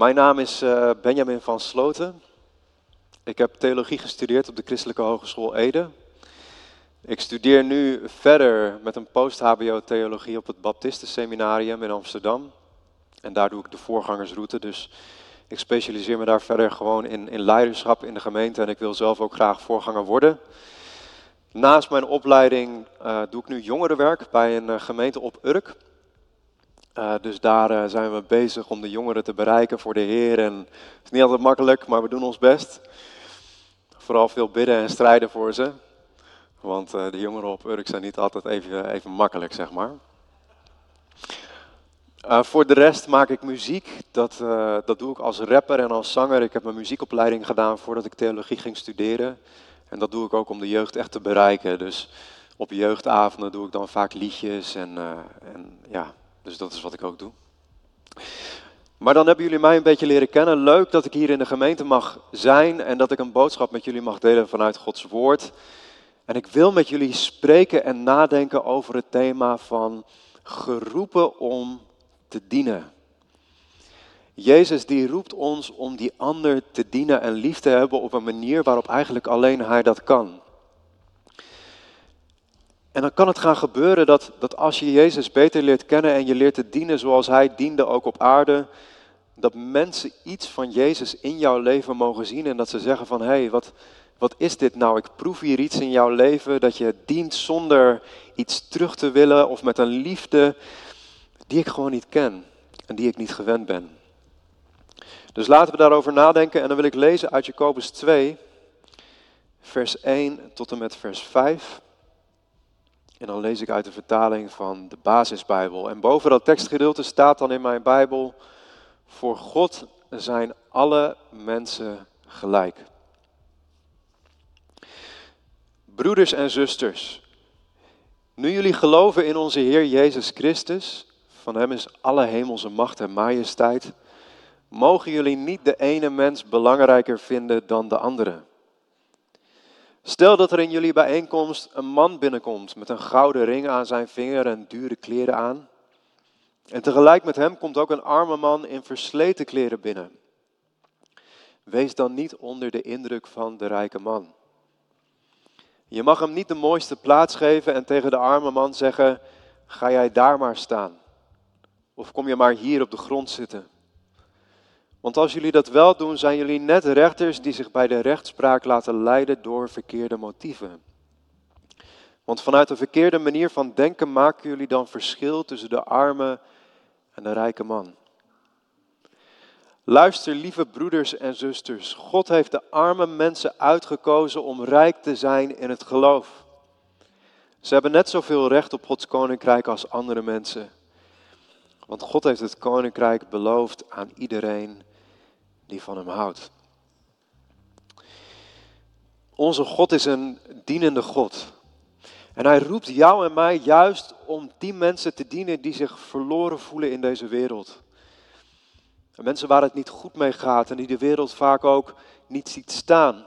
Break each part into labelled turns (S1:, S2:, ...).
S1: Mijn naam is uh, Benjamin van Sloten. Ik heb theologie gestudeerd op de Christelijke Hogeschool Ede. Ik studeer nu verder met een post-HBO theologie op het Baptistenseminarium in Amsterdam. En daar doe ik de voorgangersroute, dus ik specialiseer me daar verder gewoon in, in leiderschap in de gemeente en ik wil zelf ook graag voorganger worden. Naast mijn opleiding uh, doe ik nu jongerenwerk bij een uh, gemeente op Urk. Uh, dus daar zijn we bezig om de jongeren te bereiken voor de Heer. En het is niet altijd makkelijk, maar we doen ons best. Vooral veel bidden en strijden voor ze. Want de jongeren op Urk zijn niet altijd even, even makkelijk, zeg maar. Voor de rest maak ik muziek. Dat, dat doe ik als rapper en als zanger. Ik heb mijn muziekopleiding gedaan voordat ik theologie ging studeren. En dat doe ik ook om de jeugd echt te bereiken. Dus op jeugdavonden doe ik dan vaak liedjes. En, en ja, dus dat is wat ik ook doe. Maar dan hebben jullie mij een beetje leren kennen. Leuk dat ik hier in de gemeente mag zijn en dat ik een boodschap met jullie mag delen vanuit Gods woord. En ik wil met jullie spreken en nadenken over het thema van geroepen om te dienen. Jezus die roept ons om die ander te dienen en lief te hebben op een manier waarop eigenlijk alleen Hij dat kan. En dan kan het gaan gebeuren dat, dat als je Jezus beter leert kennen en je leert te dienen zoals Hij diende ook op aarde, dat mensen iets van Jezus in jouw leven mogen zien en dat ze zeggen van hé, hey, wat, wat is dit nou? Ik proef hier iets in jouw leven dat je dient zonder iets terug te willen of met een liefde die ik gewoon niet ken en die ik niet gewend ben. Dus laten we daarover nadenken en dan wil ik lezen uit Jacobus 2, vers 1 tot en met vers 5. En dan lees ik uit de vertaling van de basisbijbel. En boven dat tekstgedeelte staat dan in mijn Bijbel, voor God zijn alle mensen gelijk. Broeders en zusters, nu jullie geloven in onze Heer Jezus Christus, van Hem is alle hemelse macht en majesteit. Mogen jullie niet de ene mens belangrijker vinden dan de andere? Stel dat er in jullie bijeenkomst een man binnenkomt met een gouden ring aan zijn vinger en dure kleren aan. En tegelijk met hem komt ook een arme man in versleten kleren binnen. Wees dan niet onder de indruk van de rijke man. Je mag hem niet de mooiste plaats geven en tegen de arme man zeggen: Ga jij daar maar staan. Of kom je maar hier op de grond zitten? Want als jullie dat wel doen, zijn jullie net rechters die zich bij de rechtspraak laten leiden door verkeerde motieven. Want vanuit een verkeerde manier van denken maken jullie dan verschil tussen de arme en de rijke man. Luister, lieve broeders en zusters, God heeft de arme mensen uitgekozen om rijk te zijn in het geloof. Ze hebben net zoveel recht op Gods koninkrijk als andere mensen. Want God heeft het koninkrijk beloofd aan iedereen die van hem houdt. Onze God is een dienende God. En hij roept jou en mij juist om die mensen te dienen die zich verloren voelen in deze wereld. En mensen waar het niet goed mee gaat en die de wereld vaak ook niet ziet staan.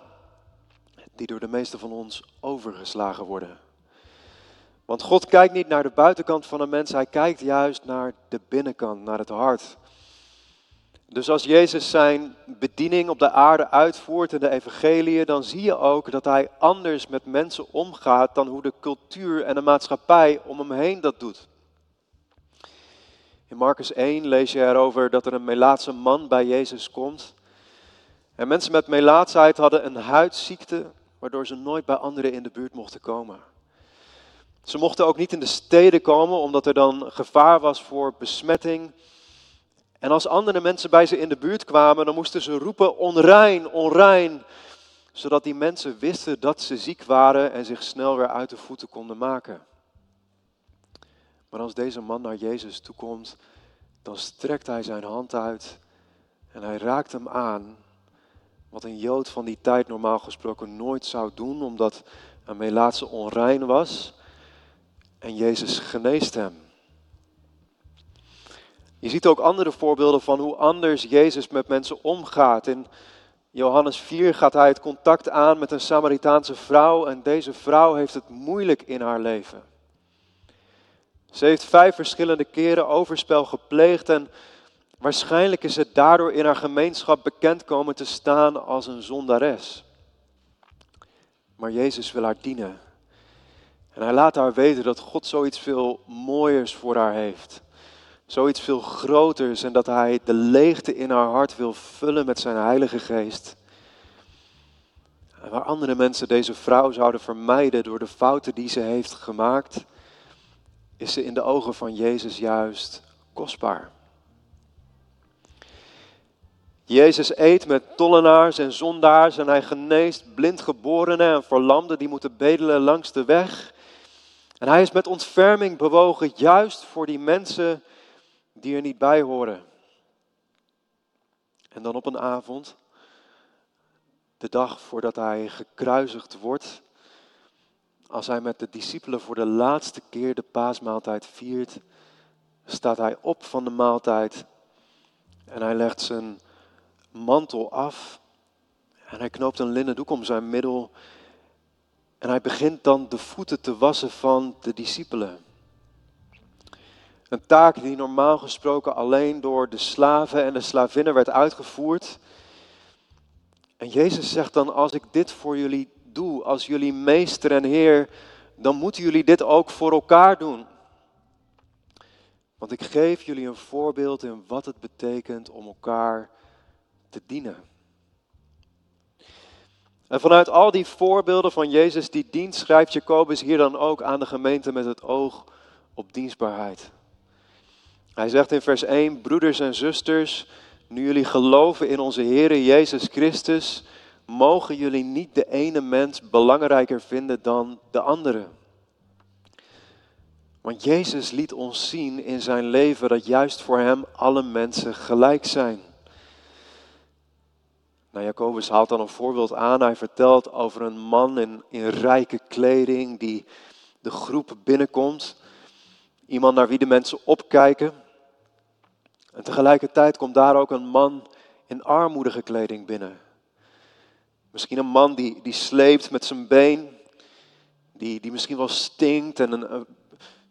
S1: Die door de meeste van ons overgeslagen worden. Want God kijkt niet naar de buitenkant van een mens, hij kijkt juist naar de binnenkant, naar het hart. Dus als Jezus zijn bediening op de aarde uitvoert in de evangelie, dan zie je ook dat hij anders met mensen omgaat dan hoe de cultuur en de maatschappij om hem heen dat doet. In Marcus 1 lees je erover dat er een Melaatse man bij Jezus komt. En mensen met melaatsheid hadden een huidziekte, waardoor ze nooit bij anderen in de buurt mochten komen. Ze mochten ook niet in de steden komen, omdat er dan gevaar was voor besmetting. En als andere mensen bij ze in de buurt kwamen, dan moesten ze roepen onrein, onrein, zodat die mensen wisten dat ze ziek waren en zich snel weer uit de voeten konden maken. Maar als deze man naar Jezus toekomt, dan strekt hij zijn hand uit en hij raakt hem aan. Wat een Jood van die tijd normaal gesproken nooit zou doen, omdat een Melaatse onrein was. En Jezus geneest hem. Je ziet ook andere voorbeelden van hoe anders Jezus met mensen omgaat. In Johannes 4 gaat hij het contact aan met een Samaritaanse vrouw en deze vrouw heeft het moeilijk in haar leven. Ze heeft vijf verschillende keren overspel gepleegd en Waarschijnlijk is het daardoor in haar gemeenschap bekend komen te staan als een zondares. Maar Jezus wil haar dienen. En hij laat haar weten dat God zoiets veel mooiers voor haar heeft. Zoiets veel groters en dat hij de leegte in haar hart wil vullen met zijn Heilige Geest. Waar andere mensen deze vrouw zouden vermijden door de fouten die ze heeft gemaakt, is ze in de ogen van Jezus juist kostbaar. Jezus eet met tollenaars en zondaars en hij geneest blindgeborenen en verlamden die moeten bedelen langs de weg. En hij is met ontferming bewogen juist voor die mensen die er niet bij horen. En dan op een avond, de dag voordat hij gekruisigd wordt, als hij met de discipelen voor de laatste keer de paasmaaltijd viert, staat hij op van de maaltijd en hij legt zijn mantel af en hij knoopt een linnen doek om zijn middel en hij begint dan de voeten te wassen van de discipelen. Een taak die normaal gesproken alleen door de slaven en de slavinnen werd uitgevoerd. En Jezus zegt dan, als ik dit voor jullie doe, als jullie meester en heer, dan moeten jullie dit ook voor elkaar doen. Want ik geef jullie een voorbeeld in wat het betekent om elkaar te dienen. En vanuit al die voorbeelden van Jezus die dient, schrijft Jacobus hier dan ook aan de gemeente met het oog op dienstbaarheid. Hij zegt in vers 1, broeders en zusters, nu jullie geloven in onze Heer Jezus Christus, mogen jullie niet de ene mens belangrijker vinden dan de andere. Want Jezus liet ons zien in zijn leven dat juist voor hem alle mensen gelijk zijn. Nou, Jacobus haalt dan een voorbeeld aan. Hij vertelt over een man in, in rijke kleding die de groep binnenkomt. Iemand naar wie de mensen opkijken. En tegelijkertijd komt daar ook een man in armoedige kleding binnen. Misschien een man die, die sleept met zijn been, die, die misschien wel stinkt en een,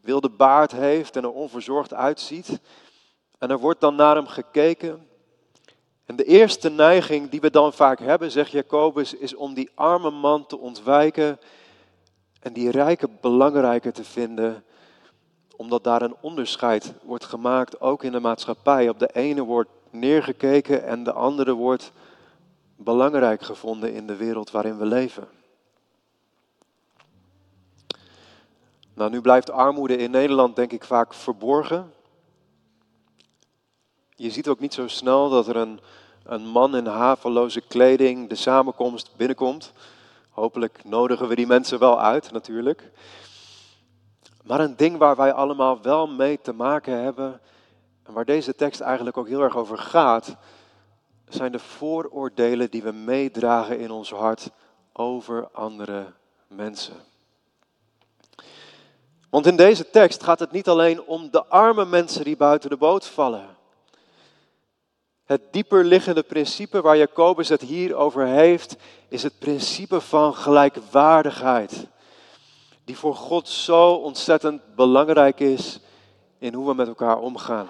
S1: wilde baard heeft en er onverzorgd uitziet. En er wordt dan naar hem gekeken. En de eerste neiging die we dan vaak hebben, zegt Jacobus, is om die arme man te ontwijken en die rijke belangrijker te vinden omdat daar een onderscheid wordt gemaakt, ook in de maatschappij. Op de ene wordt neergekeken en de andere wordt belangrijk gevonden in de wereld waarin we leven. Nou, nu blijft armoede in Nederland denk ik vaak verborgen. Je ziet ook niet zo snel dat er een, een man in haveloze kleding de samenkomst binnenkomt. Hopelijk nodigen we die mensen wel uit, natuurlijk. Maar een ding waar wij allemaal wel mee te maken hebben, en waar deze tekst eigenlijk ook heel erg over gaat, zijn de vooroordelen die we meedragen in ons hart over andere mensen. Want in deze tekst gaat het niet alleen om de arme mensen die buiten de boot vallen. Het dieper liggende principe waar Jacobus het hier over heeft, is het principe van gelijkwaardigheid die voor God zo ontzettend belangrijk is in hoe we met elkaar omgaan.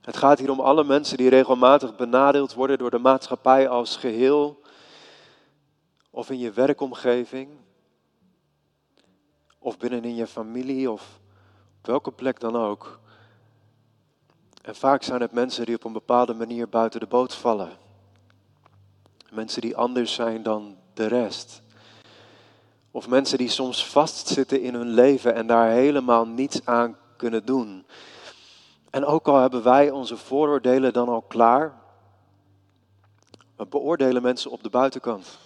S1: Het gaat hier om alle mensen die regelmatig benadeeld worden door de maatschappij als geheel, of in je werkomgeving, of binnenin je familie, of op welke plek dan ook. En vaak zijn het mensen die op een bepaalde manier buiten de boot vallen. Mensen die anders zijn dan de rest. Of mensen die soms vastzitten in hun leven en daar helemaal niets aan kunnen doen. En ook al hebben wij onze vooroordelen dan al klaar, we beoordelen mensen op de buitenkant.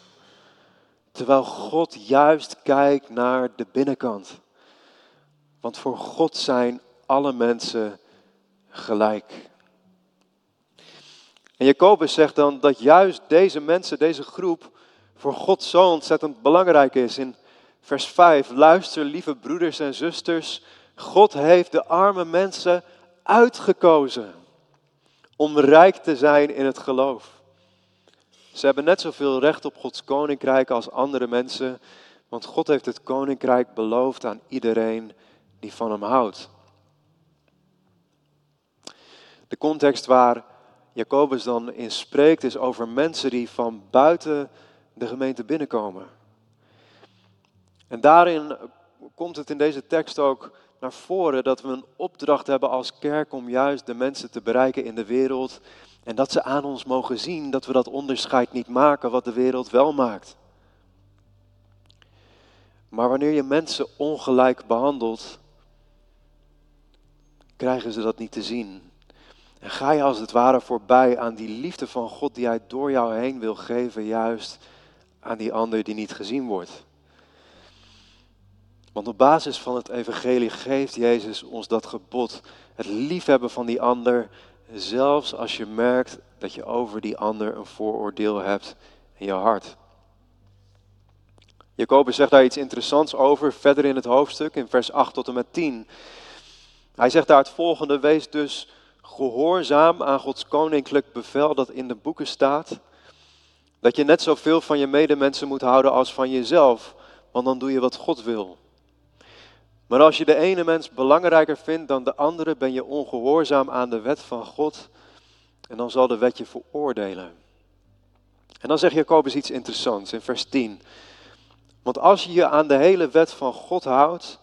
S1: Terwijl God juist kijkt naar de binnenkant. Want voor God zijn alle mensen gelijk. En Jacobus zegt dan dat juist deze mensen, deze groep, voor God zo ontzettend belangrijk is. In vers 5, luister lieve broeders en zusters, God heeft de arme mensen uitgekozen om rijk te zijn in het geloof. Ze hebben net zoveel recht op Gods koninkrijk als andere mensen, want God heeft het koninkrijk beloofd aan iedereen die van hem houdt. De context waar Jacobus dan in spreekt is over mensen die van buiten de gemeente binnenkomen. En daarin komt het in deze tekst ook naar voren dat we een opdracht hebben als kerk om juist de mensen te bereiken in de wereld. En dat ze aan ons mogen zien dat we dat onderscheid niet maken wat de wereld wel maakt. Maar wanneer je mensen ongelijk behandelt, krijgen ze dat niet te zien. En ga je als het ware voorbij aan die liefde van God die Hij door jou heen wil geven, juist aan die ander die niet gezien wordt. Want op basis van het evangelie geeft Jezus ons dat gebod. Het liefhebben van die ander, zelfs als je merkt dat je over die ander een vooroordeel hebt in je hart. Jacobus zegt daar iets interessants over, verder in het hoofdstuk, in vers 8 tot en met 10. Hij zegt daar het volgende, wees dus gehoorzaam aan Gods koninklijk bevel dat in de boeken staat. Dat je net zoveel van je medemensen moet houden als van jezelf, want dan doe je wat God wil. Maar als je de ene mens belangrijker vindt dan de andere, ben je ongehoorzaam aan de wet van God en dan zal de wet je veroordelen. En dan zegt Jacobus iets interessants in vers 10. Want als je je aan de hele wet van God houdt,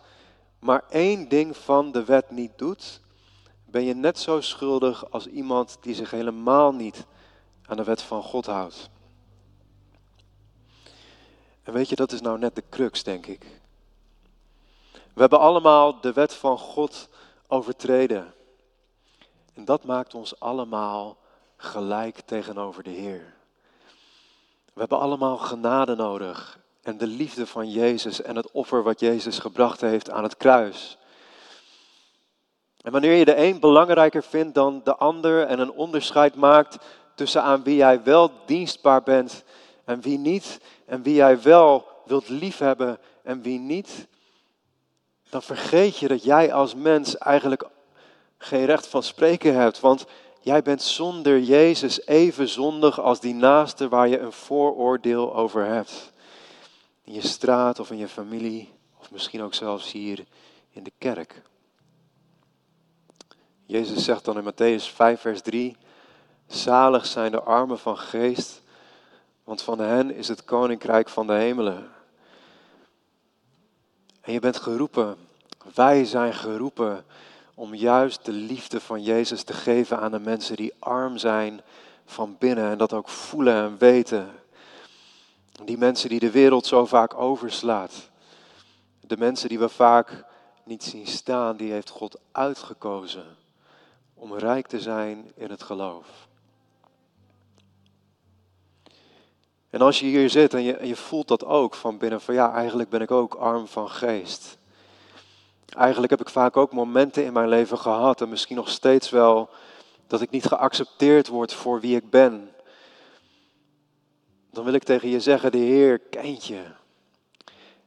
S1: maar één ding van de wet niet doet, ben je net zo schuldig als iemand die zich helemaal niet aan de wet van God houdt. En weet je, dat is nou net de crux, denk ik. We hebben allemaal de wet van God overtreden. En dat maakt ons allemaal gelijk tegenover de Heer. We hebben allemaal genade nodig en de liefde van Jezus en het offer wat Jezus gebracht heeft aan het kruis. En wanneer je de een belangrijker vindt dan de ander en een onderscheid maakt tussen aan wie jij wel dienstbaar bent en wie niet, en wie jij wel wilt liefhebben en wie niet, dan vergeet je dat jij als mens eigenlijk geen recht van spreken hebt. Want jij bent zonder Jezus even zondig als die naaste waar je een vooroordeel over hebt. In je straat of in je familie, of misschien ook zelfs hier in de kerk. Jezus zegt dan in Matthäus 5, vers 3, zalig zijn de armen van geest, want van hen is het koninkrijk van de hemelen. En je bent geroepen, wij zijn geroepen om juist de liefde van Jezus te geven aan de mensen die arm zijn van binnen en dat ook voelen en weten. Die mensen die de wereld zo vaak overslaat. De mensen die we vaak niet zien staan, die heeft God uitgekozen om rijk te zijn in het geloof. En als je hier zit en je, voelt dat ook van binnen, van ja, eigenlijk ben ik ook arm van geest. Eigenlijk heb ik vaak ook momenten in mijn leven gehad en misschien nog steeds wel dat ik niet geaccepteerd word voor wie ik ben. Dan wil ik tegen je zeggen, de Heer kent je.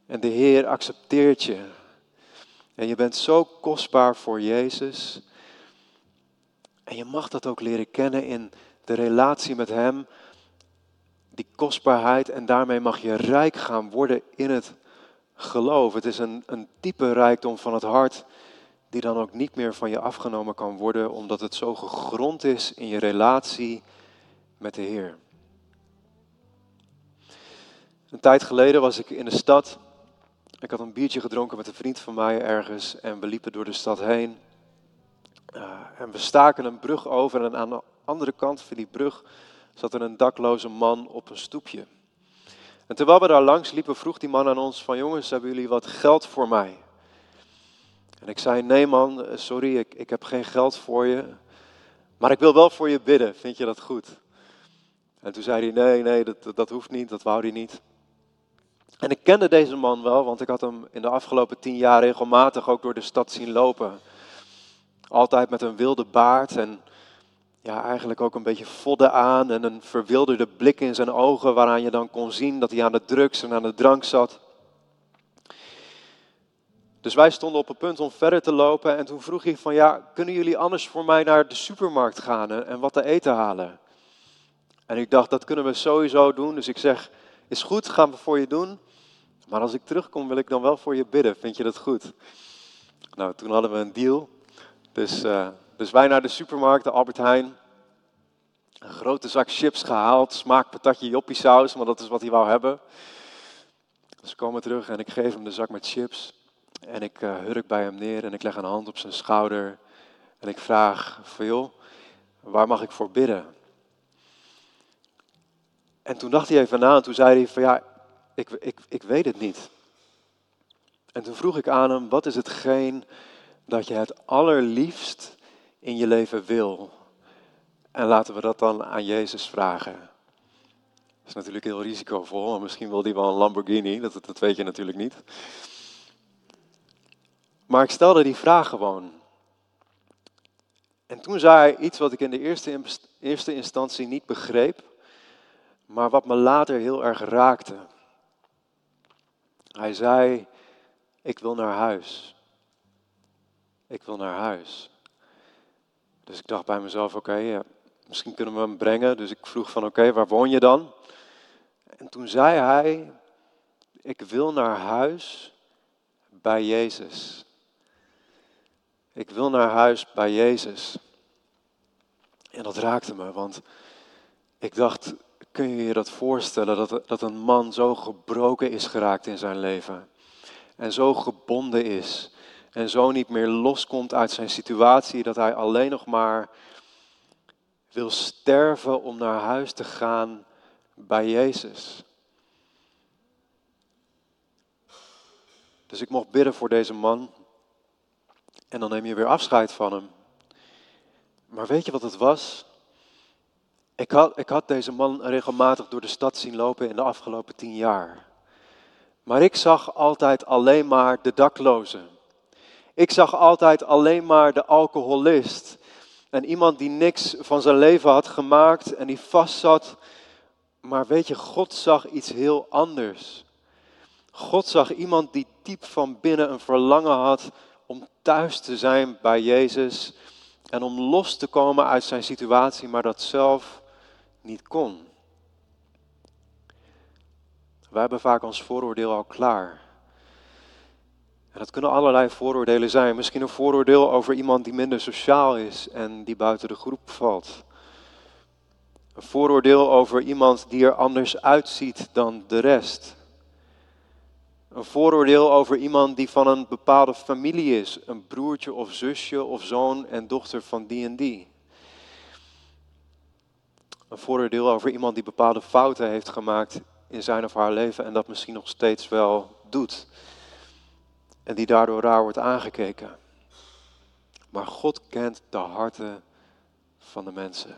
S1: En de Heer accepteert je. En je bent zo kostbaar voor Jezus. En je mag dat ook leren kennen in de relatie met Hem. Die kostbaarheid en daarmee mag je rijk gaan worden in het geloof. Het is een, een diepe rijkdom van het hart die dan ook niet meer van je afgenomen kan worden omdat het zo gegrond is in je relatie met de Heer. Een tijd geleden was ik in de stad. Ik had een biertje gedronken met een vriend van mij ergens en we liepen door de stad heen. Uh, en we staken een brug over en aan de andere kant van die brug zat er een dakloze man op een stoepje. En terwijl we daar langs liepen, vroeg die man aan ons van jongens, hebben jullie wat geld voor mij? En ik zei, nee man, eh, sorry, ik, ik heb geen geld voor je. Maar ik wil wel voor je bidden, vind je dat goed? En toen zei hij, nee, nee, dat, dat hoeft niet, dat wou hij niet. En ik kende deze man wel, want ik had hem in de afgelopen tien jaar regelmatig ook door de stad zien lopen. Altijd met een wilde baard en ja, eigenlijk ook een beetje vodden aan en een verwilderde blik in zijn ogen, waaraan je dan kon zien dat hij aan de drugs en aan de drank zat. Dus wij stonden op het punt om verder te lopen en toen vroeg hij van ja, kunnen jullie anders voor mij naar de supermarkt gaan en wat te eten halen? En ik dacht, dat kunnen we sowieso doen. Dus ik zeg, is goed, gaan we voor je doen. Maar als ik terugkom, wil ik dan wel voor je bidden. Vind je dat goed? Nou, toen hadden we een deal. Dus uh, Dus wij naar de supermarkt, de Albert Heijn. Een grote zak chips gehaald, smaak patatje joppie saus, maar dat is wat hij wou hebben. Dus komen terug en ik geef hem de zak met chips. En ik uh, hurk bij hem neer en ik leg een hand op zijn schouder. En ik vraag van waar mag ik voor bidden? En toen dacht hij even na en toen zei hij van ja, ik, ik, ik weet het niet. En toen vroeg ik aan hem, wat is hetgeen dat je het allerliefst in je leven wil? En laten we dat dan aan Jezus vragen. Dat is natuurlijk heel risicovol, misschien wil hij wel een Lamborghini, dat, dat weet je natuurlijk niet. Maar ik stelde die vraag gewoon. En toen zei hij iets wat ik in de eerste, eerste instantie niet begreep, maar wat me later heel erg raakte. Hij zei, ik wil naar huis. Ik wil naar huis. Dus ik dacht bij mezelf, oké, misschien kunnen we hem brengen. Dus ik vroeg van, oké, waar woon je dan? En toen zei hij, ik wil naar huis bij Jezus. Ik wil naar huis bij Jezus. En dat raakte me, want ik dacht, kun je je dat voorstellen, dat, dat een man zo gebroken is geraakt in zijn leven? En zo gebonden is en zo niet meer loskomt uit zijn situatie, dat hij alleen nog maar wil sterven om naar huis te gaan bij Jezus. Dus ik mocht bidden voor deze man. En dan neem je weer afscheid van hem. Maar weet je wat het was? Ik had, ik had deze man regelmatig door de stad zien lopen in de afgelopen tien jaar. Maar ik zag altijd alleen maar de daklozen. Ik zag altijd alleen maar de alcoholist. En iemand die niks van zijn leven had gemaakt en die vastzat. Maar weet je, God zag iets heel anders. God zag iemand die diep van binnen een verlangen had om thuis te zijn bij Jezus en om los te komen uit zijn situatie, maar dat zelf niet kon. Wij hebben vaak ons vooroordeel al klaar. En dat kunnen allerlei vooroordelen zijn. Misschien een vooroordeel over iemand die minder sociaal is en die buiten de groep valt. Een vooroordeel over iemand die er anders uitziet dan de rest. Een vooroordeel over iemand die van een bepaalde familie is. Een broertje of zusje of zoon en dochter van die en die. Een vooroordeel over iemand die bepaalde fouten heeft gemaakt in zijn of haar leven en dat misschien nog steeds wel doet. En die daardoor raar wordt aangekeken. Maar God kent de harten van de mensen.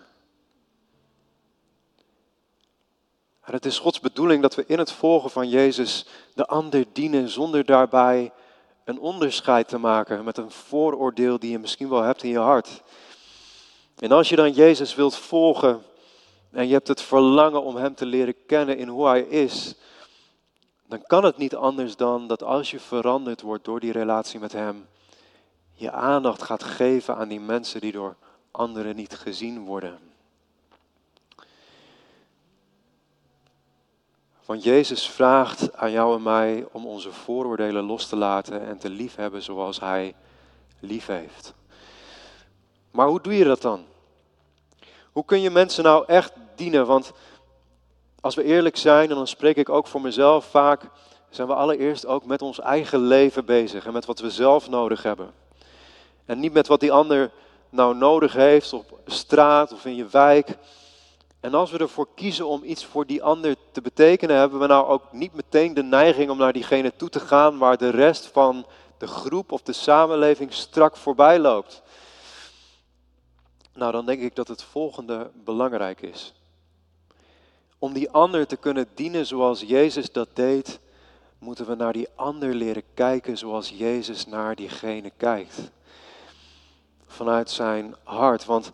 S1: En het is Gods bedoeling dat we in het volgen van Jezus de ander dienen zonder daarbij een onderscheid te maken met een vooroordeel die je misschien wel hebt in je hart. En als je dan Jezus wilt volgen en je hebt het verlangen om Hem te leren kennen in hoe Hij is, dan kan het niet anders dan dat als je veranderd wordt door die relatie met Hem, je aandacht gaat geven aan die mensen die door anderen niet gezien worden. Want Jezus vraagt aan jou en mij om onze vooroordelen los te laten en te liefhebben zoals Hij lief heeft. Maar hoe doe je dat dan? Hoe kun je mensen nou echt dienen? Want als we eerlijk zijn, en dan spreek ik ook voor mezelf vaak, zijn we allereerst ook met ons eigen leven bezig en met wat we zelf nodig hebben. En niet met wat die ander nou nodig heeft op straat of in je wijk. En als we ervoor kiezen om iets voor die ander te betekenen, hebben we nou ook niet meteen de neiging om naar diegene toe te gaan waar de rest van de groep of de samenleving strak voorbij loopt. Nou, dan denk ik dat het volgende belangrijk is. Om die ander te kunnen dienen zoals Jezus dat deed, moeten we naar die ander leren kijken zoals Jezus naar diegene kijkt. Vanuit zijn hart. Want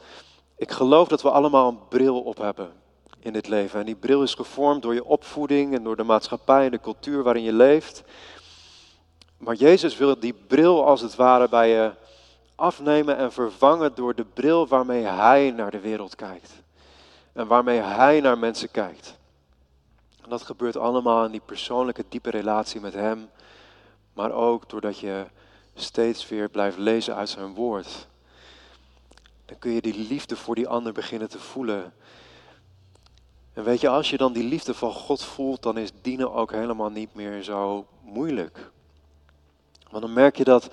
S1: ik geloof dat we allemaal een bril op hebben in dit leven. En die bril is gevormd door je opvoeding en door de maatschappij en de cultuur waarin je leeft. Maar Jezus wil die bril als het ware bij je afnemen en vervangen door de bril waarmee Hij naar de wereld kijkt. En waarmee Hij naar mensen kijkt. En dat gebeurt allemaal in die persoonlijke diepe relatie met Hem. Maar ook doordat je steeds weer blijft lezen uit zijn woord. dan kun je die liefde voor die ander beginnen te voelen. En weet je, als je dan die liefde van God voelt, dan is dienen ook helemaal niet meer zo moeilijk. Want dan merk je dat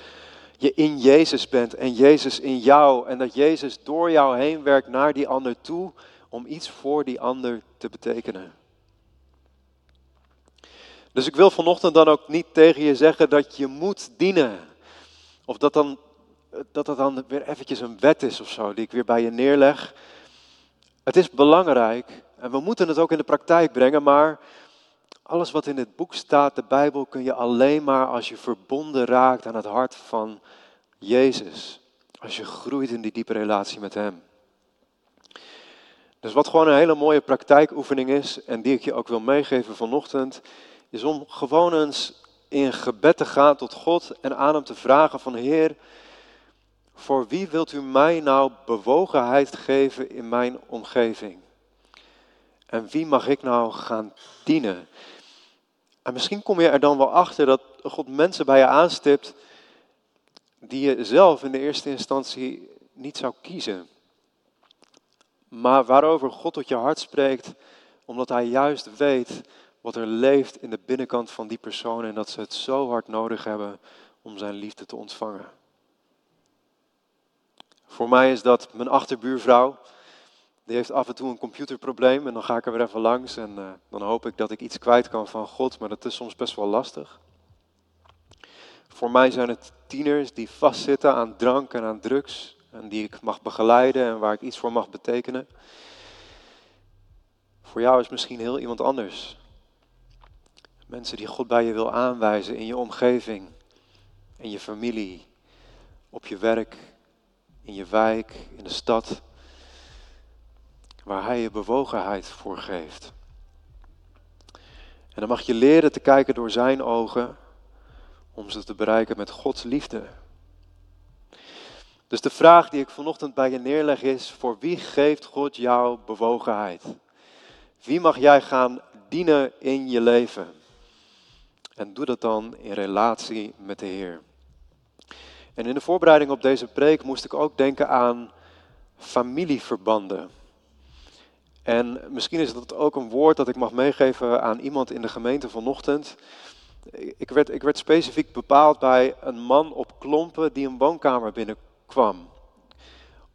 S1: je in Jezus bent en Jezus in jou. En dat Jezus door jou heen werkt naar die ander toe om iets voor die ander te betekenen. Dus ik wil vanochtend dan ook niet tegen je zeggen dat je moet dienen. Of dat dan, dat, dat dan weer eventjes een wet is of zo, die ik weer bij je neerleg. Het is belangrijk en we moeten het ook in de praktijk brengen, maar alles wat in het boek staat, de Bijbel, kun je alleen maar als je verbonden raakt aan het hart van Jezus. Als je groeit in die diepe relatie met Hem. Dus wat gewoon een hele mooie praktijkoefening is en die ik je ook wil meegeven vanochtend, is om gewoon eens in gebed te gaan tot God en aan Hem te vragen van Heer, voor wie wilt u mij nou bewogenheid geven in mijn omgeving? En wie mag ik nou gaan dienen? En misschien kom je er dan wel achter dat God mensen bij je aanstipt die je zelf in de eerste instantie niet zou kiezen. Maar waarover God tot je hart spreekt, omdat Hij juist weet wat er leeft in de binnenkant van die persoon en dat ze het zo hard nodig hebben om Zijn liefde te ontvangen. Voor mij is dat mijn achterbuurvrouw. Die heeft af en toe een computerprobleem en dan ga ik er weer even langs en uh, dan hoop ik dat ik iets kwijt kan van God, maar dat is soms best wel lastig. Voor mij zijn het tieners die vastzitten aan drank en aan drugs en die ik mag begeleiden en waar ik iets voor mag betekenen. Voor jou is misschien heel iemand anders. Mensen die God bij je wil aanwijzen in je omgeving, in je familie, op je werk, in je wijk, in de stad waar Hij je bewogenheid voor geeft. En dan mag je leren te kijken door Zijn ogen om ze te bereiken met Gods liefde. Dus de vraag die ik vanochtend bij je neerleg is, voor wie geeft God jou bewogenheid? Wie mag jij gaan dienen in je leven? En doe dat dan in relatie met de Heer. En in de voorbereiding op deze preek moest ik ook denken aan familieverbanden. En misschien is dat ook een woord dat ik mag meegeven aan iemand in de gemeente vanochtend. Ik werd, ik werd specifiek bepaald bij een man op klompen die een woonkamer binnenkwam.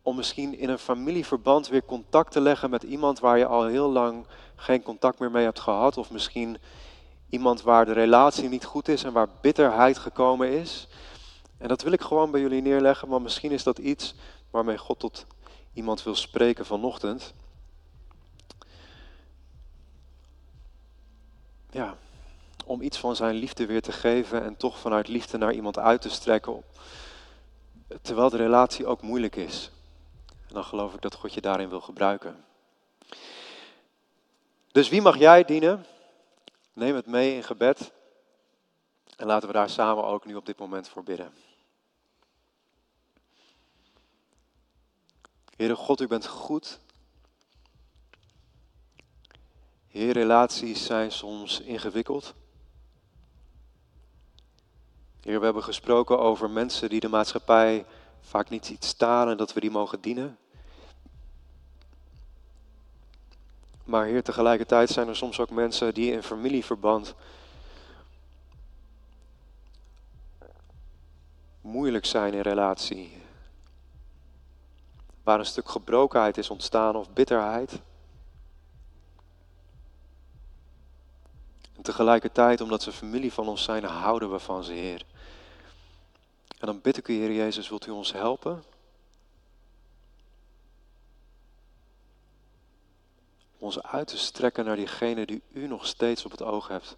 S1: Om misschien in een familieverband weer contact te leggen met iemand waar je al heel lang geen contact meer mee hebt gehad. Of misschien iemand waar de relatie niet goed is en waar bitterheid gekomen is. En dat wil ik gewoon bij jullie neerleggen, maar misschien is dat iets waarmee God tot iemand wil spreken vanochtend. ja, om iets van zijn liefde weer te geven en toch vanuit liefde naar iemand uit te strekken, terwijl de relatie ook moeilijk is. En dan geloof ik dat God je daarin wil gebruiken. Dus wie mag jij dienen? Neem het mee in gebed. En laten we daar samen ook nu op dit moment voor bidden. Heere God, u bent goed. Heer, relaties zijn soms ingewikkeld. Heer, we hebben gesproken over mensen die de maatschappij vaak niet ziet staan en dat we die mogen dienen. Maar Heer, tegelijkertijd zijn er soms ook mensen die in familieverband moeilijk zijn in relatie. Waar een stuk gebrokenheid is ontstaan of bitterheid. En tegelijkertijd, omdat ze familie van ons zijn, houden we van ze, Heer. En dan bid ik u, Heer Jezus, wilt u ons helpen? Ons uit te strekken naar diegene die u nog steeds op het oog hebt.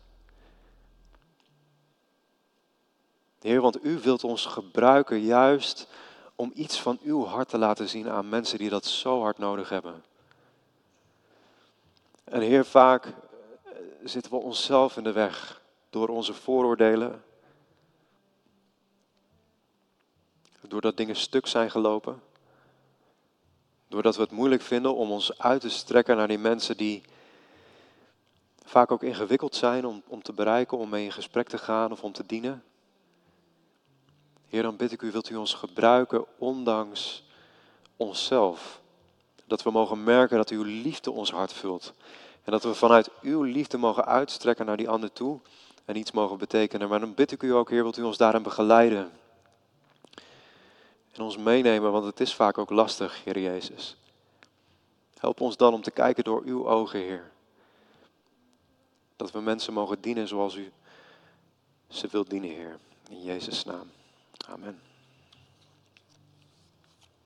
S1: Heer, want u wilt ons gebruiken juist om iets van uw hart te laten zien aan mensen die dat zo hard nodig hebben. En Heer, vaak zitten we onszelf in de weg door onze vooroordelen. Doordat dingen stuk zijn gelopen. Doordat we het moeilijk vinden om ons uit te strekken naar die mensen die vaak ook ingewikkeld zijn om, om te bereiken, om mee in gesprek te gaan of om te dienen. Heer, dan bid ik u, wilt u ons gebruiken ondanks onszelf. Dat we mogen merken dat uw liefde ons hart vult. En dat we vanuit uw liefde mogen uitstrekken naar die ander toe en iets mogen betekenen. Maar dan bid ik u ook, Heer, wilt u ons daarin begeleiden. En ons meenemen, want het is vaak ook lastig, Heer Jezus. Help ons dan om te kijken door uw ogen, Heer. Dat we mensen mogen dienen zoals u ze wilt dienen, Heer. In Jezus' naam. Amen.